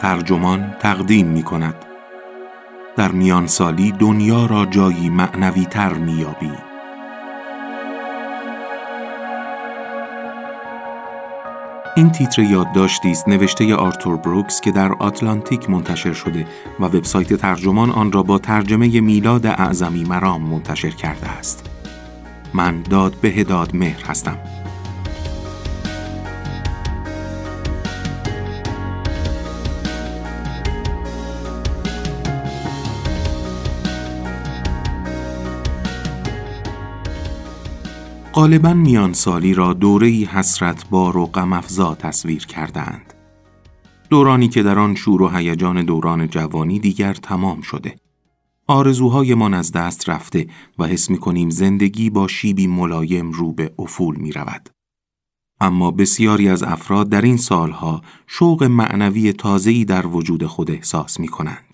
ترجمان تقدیم می کند در میان سالی دنیا را جایی معنوی تر می یابی. این تیتر یادداشتی است نوشته آرتور بروکس که در آتلانتیک منتشر شده و وبسایت ترجمان آن را با ترجمه میلاد اعظمی مرام منتشر کرده است. من داد به داد مهر هستم. غالبا میان سالی را دوره‌ای حسرت بار و غم تصویر کردند. دورانی که در آن شور و هیجان دوران جوانی دیگر تمام شده. آرزوهایمان از دست رفته و حس می کنیم زندگی با شیبی ملایم رو به افول می رود. اما بسیاری از افراد در این سالها شوق معنوی تازه‌ای در وجود خود احساس می کنند.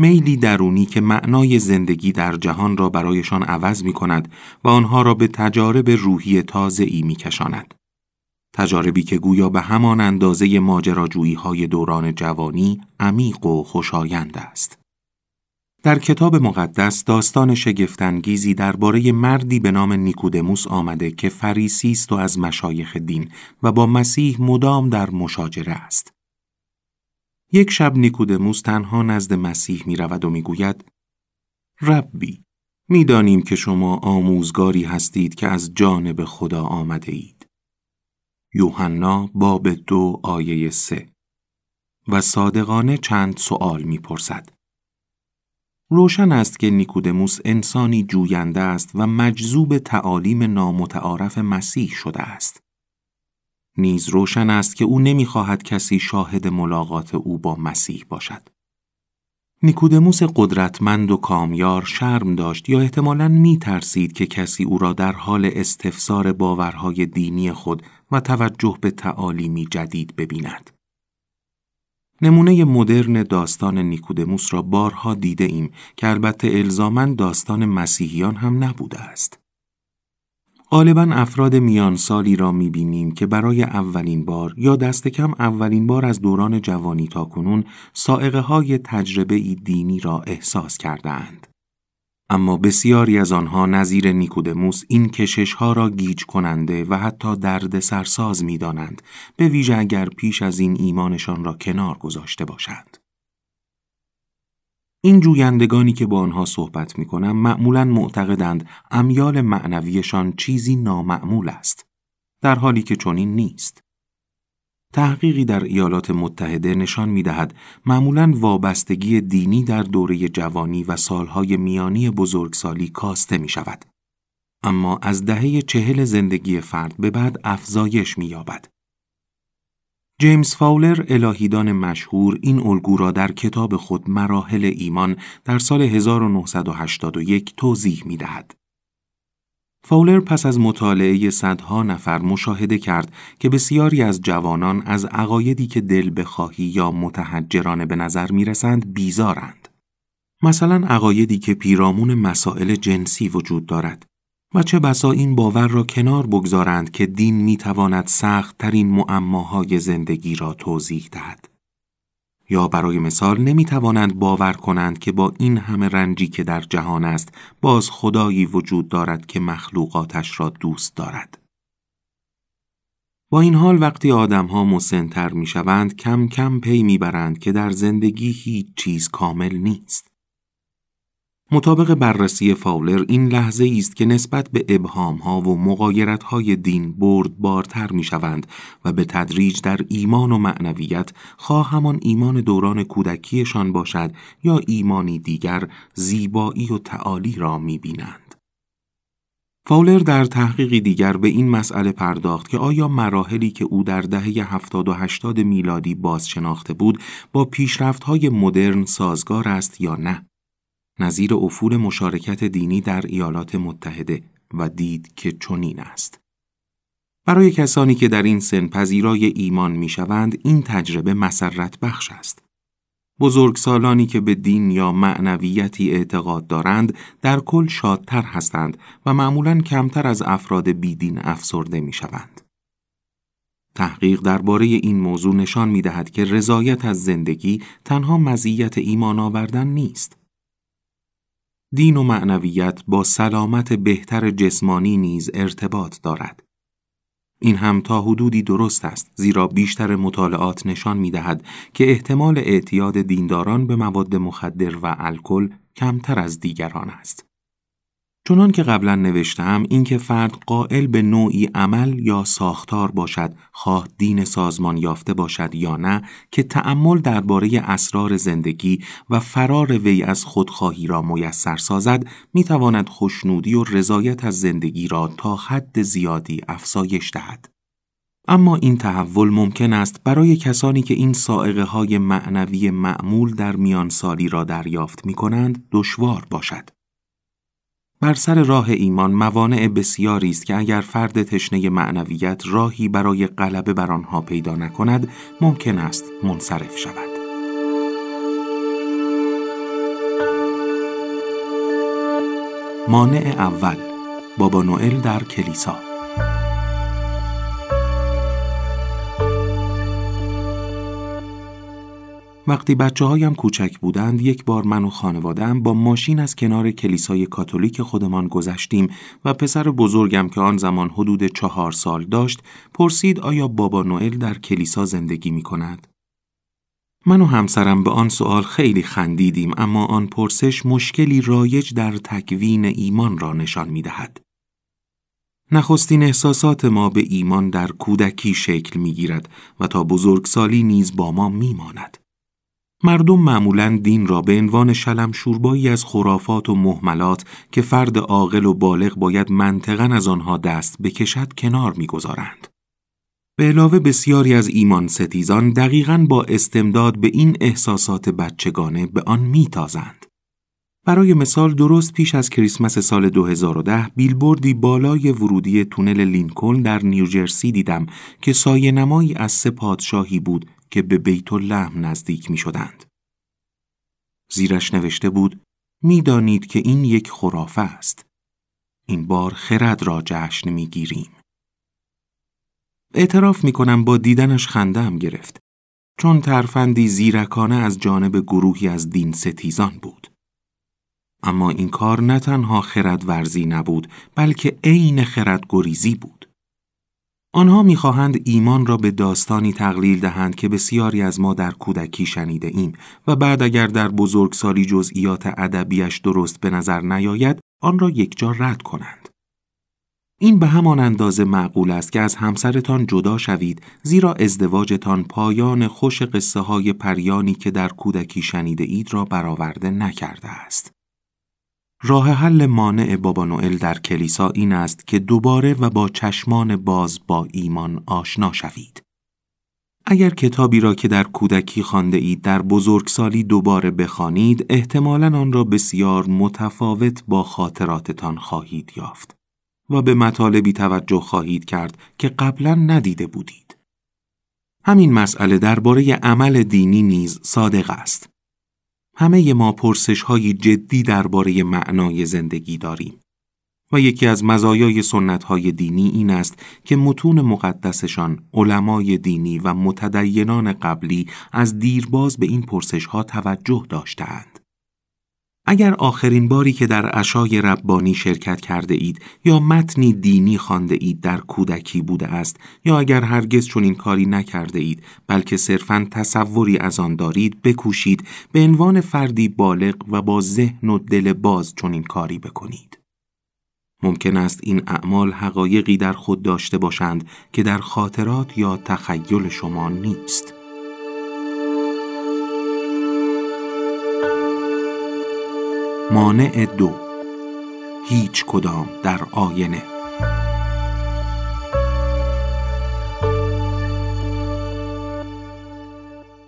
میلی درونی که معنای زندگی در جهان را برایشان عوض می کند و آنها را به تجارب روحی تازه ای می کشاند. تجاربی که گویا به همان اندازه ماجراجویی های دوران جوانی عمیق و خوشایند است. در کتاب مقدس داستان شگفتانگیزی درباره مردی به نام نیکودموس آمده که فریسی است و از مشایخ دین و با مسیح مدام در مشاجره است. یک شب نیکودموس تنها نزد مسیح می رود و می گوید ربی می‌دانیم که شما آموزگاری هستید که از جانب خدا آمده اید. یوحنا باب دو آیه سه و صادقانه چند سوال می‌پرسد. روشن است که نیکودموس انسانی جوینده است و مجذوب تعالیم نامتعارف مسیح شده است. نیز روشن است که او نمی‌خواهد کسی شاهد ملاقات او با مسیح باشد. نیکودموس قدرتمند و کامیار شرم داشت یا احتمالاً می ترسید که کسی او را در حال استفسار باورهای دینی خود و توجه به تعالیمی جدید ببیند. نمونه مدرن داستان نیکودموس را بارها دیده ایم که البته الزامن داستان مسیحیان هم نبوده است. غالبا افراد میان سالی را می‌بینیم که برای اولین بار یا دست کم اولین بار از دوران جوانی تا کنون سائقه های تجربه دینی را احساس کردند. اما بسیاری از آنها نظیر نیکودموس این کشش ها را گیج کننده و حتی درد سرساز می دانند به ویژه اگر پیش از این ایمانشان را کنار گذاشته باشند. این جویندگانی که با آنها صحبت می کنم معمولا معتقدند امیال معنویشان چیزی نامعمول است در حالی که چنین نیست تحقیقی در ایالات متحده نشان می دهد معمولا وابستگی دینی در دوره جوانی و سالهای میانی بزرگسالی کاسته می شود. اما از دهه چهل زندگی فرد به بعد افزایش می یابد. جیمز فاولر الهیدان مشهور این الگو را در کتاب خود مراحل ایمان در سال 1981 توضیح می دهد. فاولر پس از مطالعه صدها نفر مشاهده کرد که بسیاری از جوانان از عقایدی که دل بخواهی یا متحجرانه به نظر می رسند بیزارند. مثلا عقایدی که پیرامون مسائل جنسی وجود دارد و چه بسا این باور را کنار بگذارند که دین می تواند سخت ترین معماهای زندگی را توضیح دهد. یا برای مثال نمی توانند باور کنند که با این همه رنجی که در جهان است باز خدایی وجود دارد که مخلوقاتش را دوست دارد. با این حال وقتی آدم ها مسنتر می شوند کم کم پی می برند که در زندگی هیچ چیز کامل نیست. مطابق بررسی فاولر این لحظه است که نسبت به ابهام ها و مقایرت های دین بردبارتر می شوند و به تدریج در ایمان و معنویت خواه همان ایمان دوران کودکیشان باشد یا ایمانی دیگر زیبایی و تعالی را می بینند. فاولر در تحقیقی دیگر به این مسئله پرداخت که آیا مراحلی که او در دهه 70 و 80 میلادی باز شناخته بود با های مدرن سازگار است یا نه؟ نظیر افول مشارکت دینی در ایالات متحده و دید که چنین است. برای کسانی که در این سن پذیرای ایمان می شوند این تجربه مسرت بخش است. بزرگسالانی که به دین یا معنویتی اعتقاد دارند در کل شادتر هستند و معمولا کمتر از افراد بیدین افسرده می شوند. تحقیق درباره این موضوع نشان می دهد که رضایت از زندگی تنها مزیت ایمان آوردن نیست. دین و معنویت با سلامت بهتر جسمانی نیز ارتباط دارد. این هم تا حدودی درست است زیرا بیشتر مطالعات نشان می دهد که احتمال اعتیاد دینداران به مواد مخدر و الکل کمتر از دیگران است. چونان که قبلا نوشتم اینکه فرد قائل به نوعی عمل یا ساختار باشد خواه دین سازمان یافته باشد یا نه که تأمل درباره اسرار زندگی و فرار وی از خودخواهی را میسر سازد می‌تواند خوشنودی و رضایت از زندگی را تا حد زیادی افزایش دهد اما این تحول ممکن است برای کسانی که این سائقه های معنوی معمول در میان سالی را دریافت می کنند دشوار باشد. بر سر راه ایمان موانع بسیاری است که اگر فرد تشنه معنویت راهی برای غلبه بر آنها پیدا نکند ممکن است منصرف شود. مانع اول بابا نوئل در کلیسا وقتی بچه هایم کوچک بودند یک بار من و خانوادم با ماشین از کنار کلیسای کاتولیک خودمان گذشتیم و پسر بزرگم که آن زمان حدود چهار سال داشت پرسید آیا بابا نوئل در کلیسا زندگی می کند؟ من و همسرم به آن سوال خیلی خندیدیم اما آن پرسش مشکلی رایج در تکوین ایمان را نشان می دهد. نخستین احساسات ما به ایمان در کودکی شکل می گیرد و تا بزرگسالی نیز با ما می ماند. مردم معمولا دین را به عنوان شلم شوربایی از خرافات و محملات که فرد عاقل و بالغ باید منطقا از آنها دست بکشد کنار می‌گذارند. به علاوه بسیاری از ایمان ستیزان دقیقا با استمداد به این احساسات بچگانه به آن میتازند. برای مثال درست پیش از کریسمس سال 2010 بیلبوردی بالای ورودی تونل لینکلن در نیوجرسی دیدم که سایه نمایی از سه پادشاهی بود که به بیت اللحم نزدیک می شدند. زیرش نوشته بود می‌دانید که این یک خرافه است. این بار خرد را جشن می گیریم. اعتراف می کنم با دیدنش خندم گرفت چون ترفندی زیرکانه از جانب گروهی از دین ستیزان بود. اما این کار نه تنها خرد ورزی نبود بلکه عین خرد گریزی بود. آنها می‌خواهند ایمان را به داستانی تقلیل دهند که بسیاری از ما در کودکی شنیده ایم و بعد اگر در بزرگسالی جزئیات ادبیش درست به نظر نیاید آن را یکجا رد کنند. این به همان اندازه معقول است که از همسرتان جدا شوید زیرا ازدواجتان پایان خوش قصه های پریانی که در کودکی شنیده اید را برآورده نکرده است. راه حل مانع بابا نوئل در کلیسا این است که دوباره و با چشمان باز با ایمان آشنا شوید. اگر کتابی را که در کودکی خانده اید در بزرگسالی دوباره بخوانید احتمالا آن را بسیار متفاوت با خاطراتتان خواهید یافت و به مطالبی توجه خواهید کرد که قبلا ندیده بودید. همین مسئله درباره عمل دینی نیز صادق است. همه ما پرسش های جدی درباره معنای زندگی داریم. و یکی از مزایای سنت های دینی این است که متون مقدسشان علمای دینی و متدینان قبلی از دیرباز به این پرسش ها توجه داشتند. اگر آخرین باری که در عشای ربانی شرکت کرده اید یا متنی دینی خانده اید در کودکی بوده است یا اگر هرگز چون این کاری نکرده اید بلکه صرفا تصوری از آن دارید بکوشید به عنوان فردی بالغ و با ذهن و دل باز چون این کاری بکنید. ممکن است این اعمال حقایقی در خود داشته باشند که در خاطرات یا تخیل شما نیست. مانع دو هیچ کدام در آینه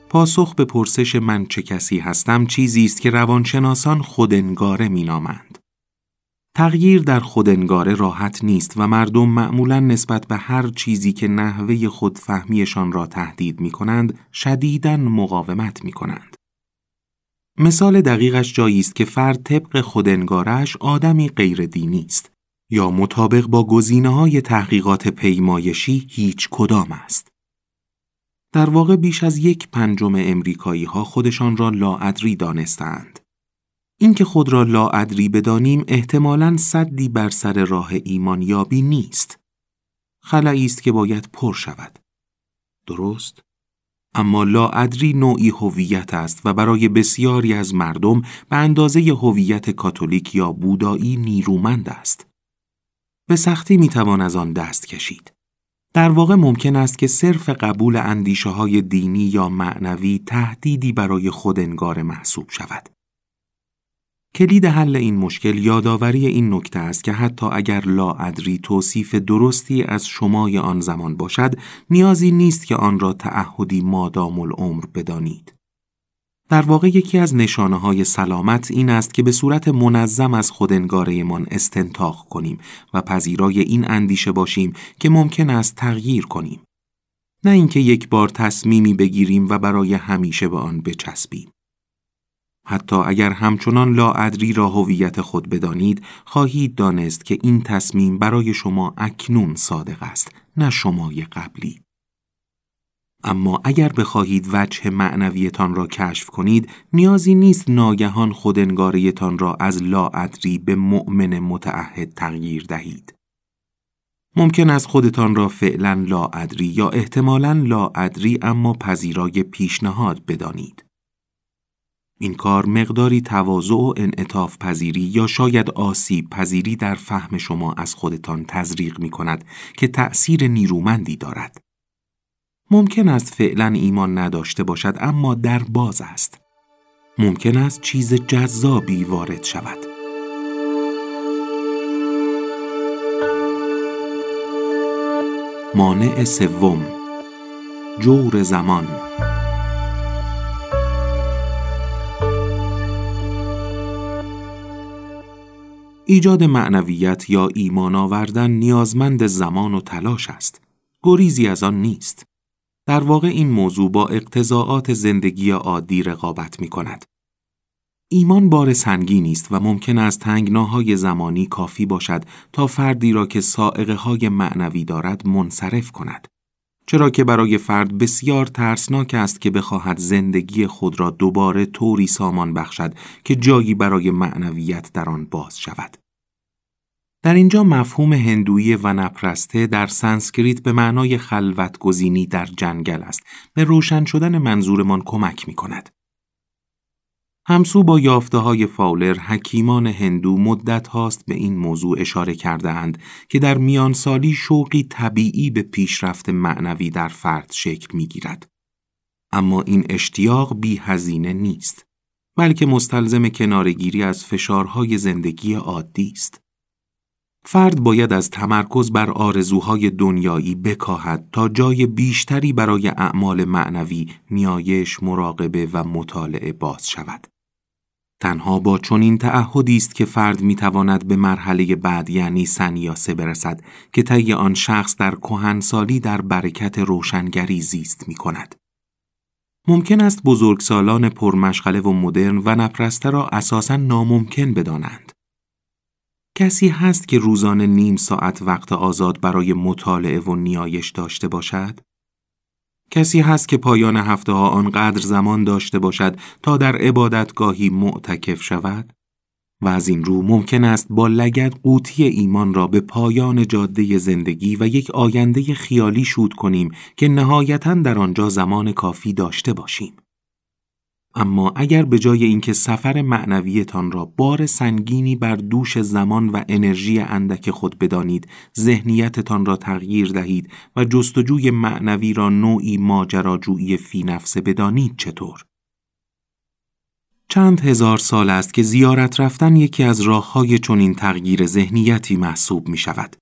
پاسخ به پرسش من چه کسی هستم چیزی است که روانشناسان خودنگاره مینامند. تغییر در خودنگاره راحت نیست و مردم معمولا نسبت به هر چیزی که نحوه خودفهمیشان را تهدید می کنند شدیداً مقاومت می کنند. مثال دقیقش جایی است که فرد طبق خودنگارش آدمی غیر دینی است یا مطابق با گزینه های تحقیقات پیمایشی هیچ کدام است. در واقع بیش از یک پنجم امریکایی ها خودشان را لاعدری دانستند. اینکه خود را لاعدری بدانیم احتمالاً صدی بر سر راه ایمانیابی نیست. خلایی است که باید پر شود. درست؟ اما لاعدری نوعی هویت است و برای بسیاری از مردم به اندازه هویت کاتولیک یا بودایی نیرومند است. به سختی می‌توان از آن دست کشید. در واقع ممکن است که صرف قبول اندیشه های دینی یا معنوی تهدیدی برای خودنگار محسوب شود. کلید حل این مشکل یادآوری این نکته است که حتی اگر لاعدری توصیف درستی از شمای آن زمان باشد نیازی نیست که آن را تعهدی مادام العمر بدانید. در واقع یکی از نشانه های سلامت این است که به صورت منظم از خودنگارهمان استنتاق کنیم و پذیرای این اندیشه باشیم که ممکن است تغییر کنیم. نه اینکه یک بار تصمیمی بگیریم و برای همیشه به آن بچسبیم. حتی اگر همچنان لاعدری را هویت خود بدانید خواهید دانست که این تصمیم برای شما اکنون صادق است نه شمای قبلی. اما اگر بخواهید وجه معنویتان را کشف کنید نیازی نیست ناگهان خودنگاریتان را از لاعدری به مؤمن متعهد تغییر دهید. ممکن است خودتان را فعلا لاعدری یا احتمالا لاعدری اما پذیرای پیشنهاد بدانید. این کار مقداری تواضع و انعطاف پذیری یا شاید آسیب پذیری در فهم شما از خودتان تزریق می کند که تأثیر نیرومندی دارد. ممکن است فعلا ایمان نداشته باشد اما در باز است. ممکن است چیز جذابی وارد شود. مانع سوم جور زمان ایجاد معنویت یا ایمان آوردن نیازمند زمان و تلاش است. گریزی از آن نیست. در واقع این موضوع با اقتضاعات زندگی عادی رقابت می کند. ایمان بار سنگینی است و ممکن است تنگناهای زمانی کافی باشد تا فردی را که سائقه های معنوی دارد منصرف کند. چرا که برای فرد بسیار ترسناک است که بخواهد زندگی خود را دوباره طوری سامان بخشد که جایی برای معنویت در آن باز شود. در اینجا مفهوم هندویی ونپرسته در سانسکریت به معنای خلوت گزینی در جنگل است. به روشن شدن منظورمان کمک می کند. همسو با یافته های فاولر حکیمان هندو مدت هاست به این موضوع اشاره کرده اند که در میان سالی شوقی طبیعی به پیشرفت معنوی در فرد شکل می گیرد. اما این اشتیاق بی هزینه نیست بلکه مستلزم کنارگیری از فشارهای زندگی عادی است. فرد باید از تمرکز بر آرزوهای دنیایی بکاهد تا جای بیشتری برای اعمال معنوی، نیایش، مراقبه و مطالعه باز شود. تنها با چنین تعهدی است که فرد می‌تواند به مرحله بعد یعنی سنیاسه برسد که طی آن شخص در کهنسالی در برکت روشنگری زیست می کند. ممکن است بزرگسالان پرمشغله و مدرن و نپرسته را اساسا ناممکن بدانند. کسی هست که روزانه نیم ساعت وقت آزاد برای مطالعه و نیایش داشته باشد؟ کسی هست که پایان هفته ها آنقدر زمان داشته باشد تا در عبادتگاهی معتکف شود؟ و از این رو ممکن است با لگد قوطی ایمان را به پایان جاده زندگی و یک آینده خیالی شود کنیم که نهایتا در آنجا زمان کافی داشته باشیم. اما اگر به جای اینکه سفر معنویتان را بار سنگینی بر دوش زمان و انرژی اندک خود بدانید ذهنیتتان را تغییر دهید و جستجوی معنوی را نوعی ماجراجویی فی نفسه بدانید چطور چند هزار سال است که زیارت رفتن یکی از راه های چنین تغییر ذهنیتی محسوب می شود.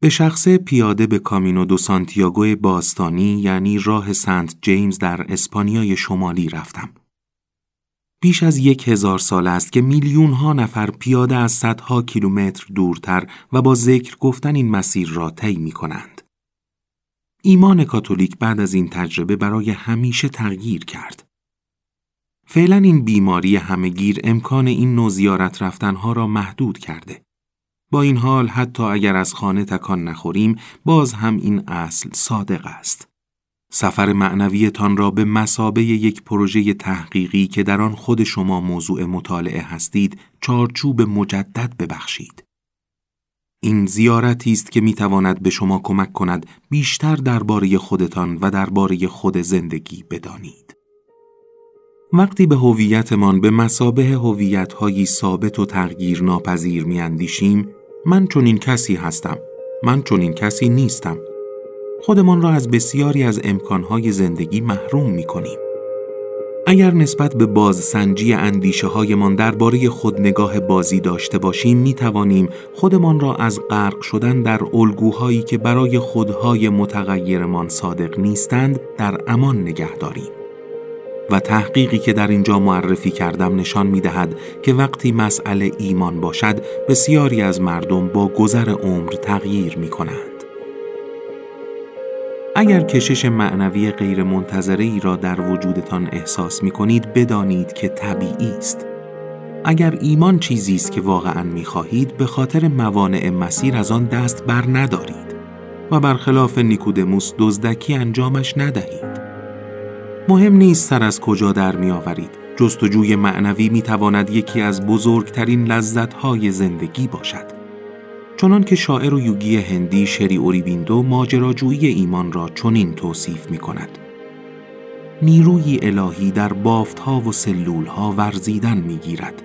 به شخص پیاده به کامینو دو سانتیاگو باستانی یعنی راه سنت جیمز در اسپانیای شمالی رفتم. بیش از یک هزار سال است که میلیون ها نفر پیاده از صدها کیلومتر دورتر و با ذکر گفتن این مسیر را طی می کنند. ایمان کاتولیک بعد از این تجربه برای همیشه تغییر کرد. فعلا این بیماری همهگیر امکان این نوع زیارت رفتنها را محدود کرده. با این حال حتی اگر از خانه تکان نخوریم باز هم این اصل صادق است. سفر معنویتان را به مسابه یک پروژه تحقیقی که در آن خود شما موضوع مطالعه هستید چارچوب مجدد ببخشید. این زیارتی است که می تواند به شما کمک کند بیشتر درباره خودتان و درباره خود زندگی بدانید. وقتی به هویتمان به مسابه هویت‌هایی ثابت و تغییر ناپذیر میاندیشیم من چون این کسی هستم من چون این کسی نیستم خودمان را از بسیاری از امکانهای زندگی محروم می کنیم. اگر نسبت به بازسنجی اندیشه هایمان درباره خود نگاه بازی داشته باشیم می توانیم خودمان را از غرق شدن در الگوهایی که برای خودهای متغیرمان صادق نیستند در امان نگه داریم. و تحقیقی که در اینجا معرفی کردم نشان می دهد که وقتی مسئله ایمان باشد بسیاری از مردم با گذر عمر تغییر می کنند. اگر کشش معنوی غیر ای را در وجودتان احساس می کنید بدانید که طبیعی است. اگر ایمان چیزی است که واقعا می خواهید به خاطر موانع مسیر از آن دست بر ندارید و برخلاف نیکودموس دزدکی انجامش ندهید. مهم نیست سر از کجا در می آورید. جستجوی معنوی می تواند یکی از بزرگترین لذتهای زندگی باشد. چنان که شاعر و یوگی هندی شری اوریبیندو ماجراجویی ایمان را چنین توصیف می کند. نیروی الهی در بافتها و سلولها ورزیدن می گیرد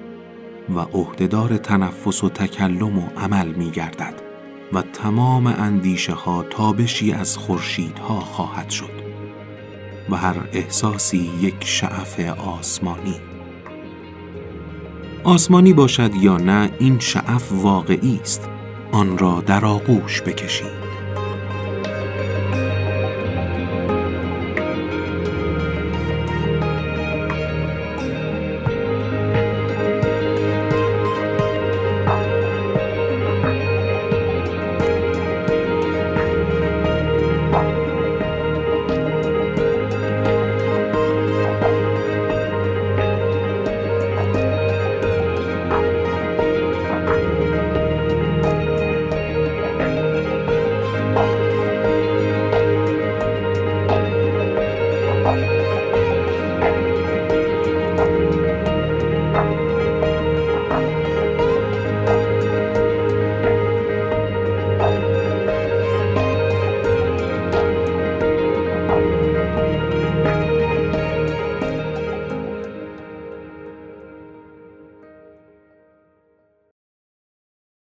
و عهدهدار تنفس و تکلم و عمل می گردد و تمام اندیشه ها تابشی از خورشیدها خواهد شد و هر احساسی یک شعف آسمانی. آسمانی باشد یا نه این شعف واقعی است. آن را در آغوش بکشید.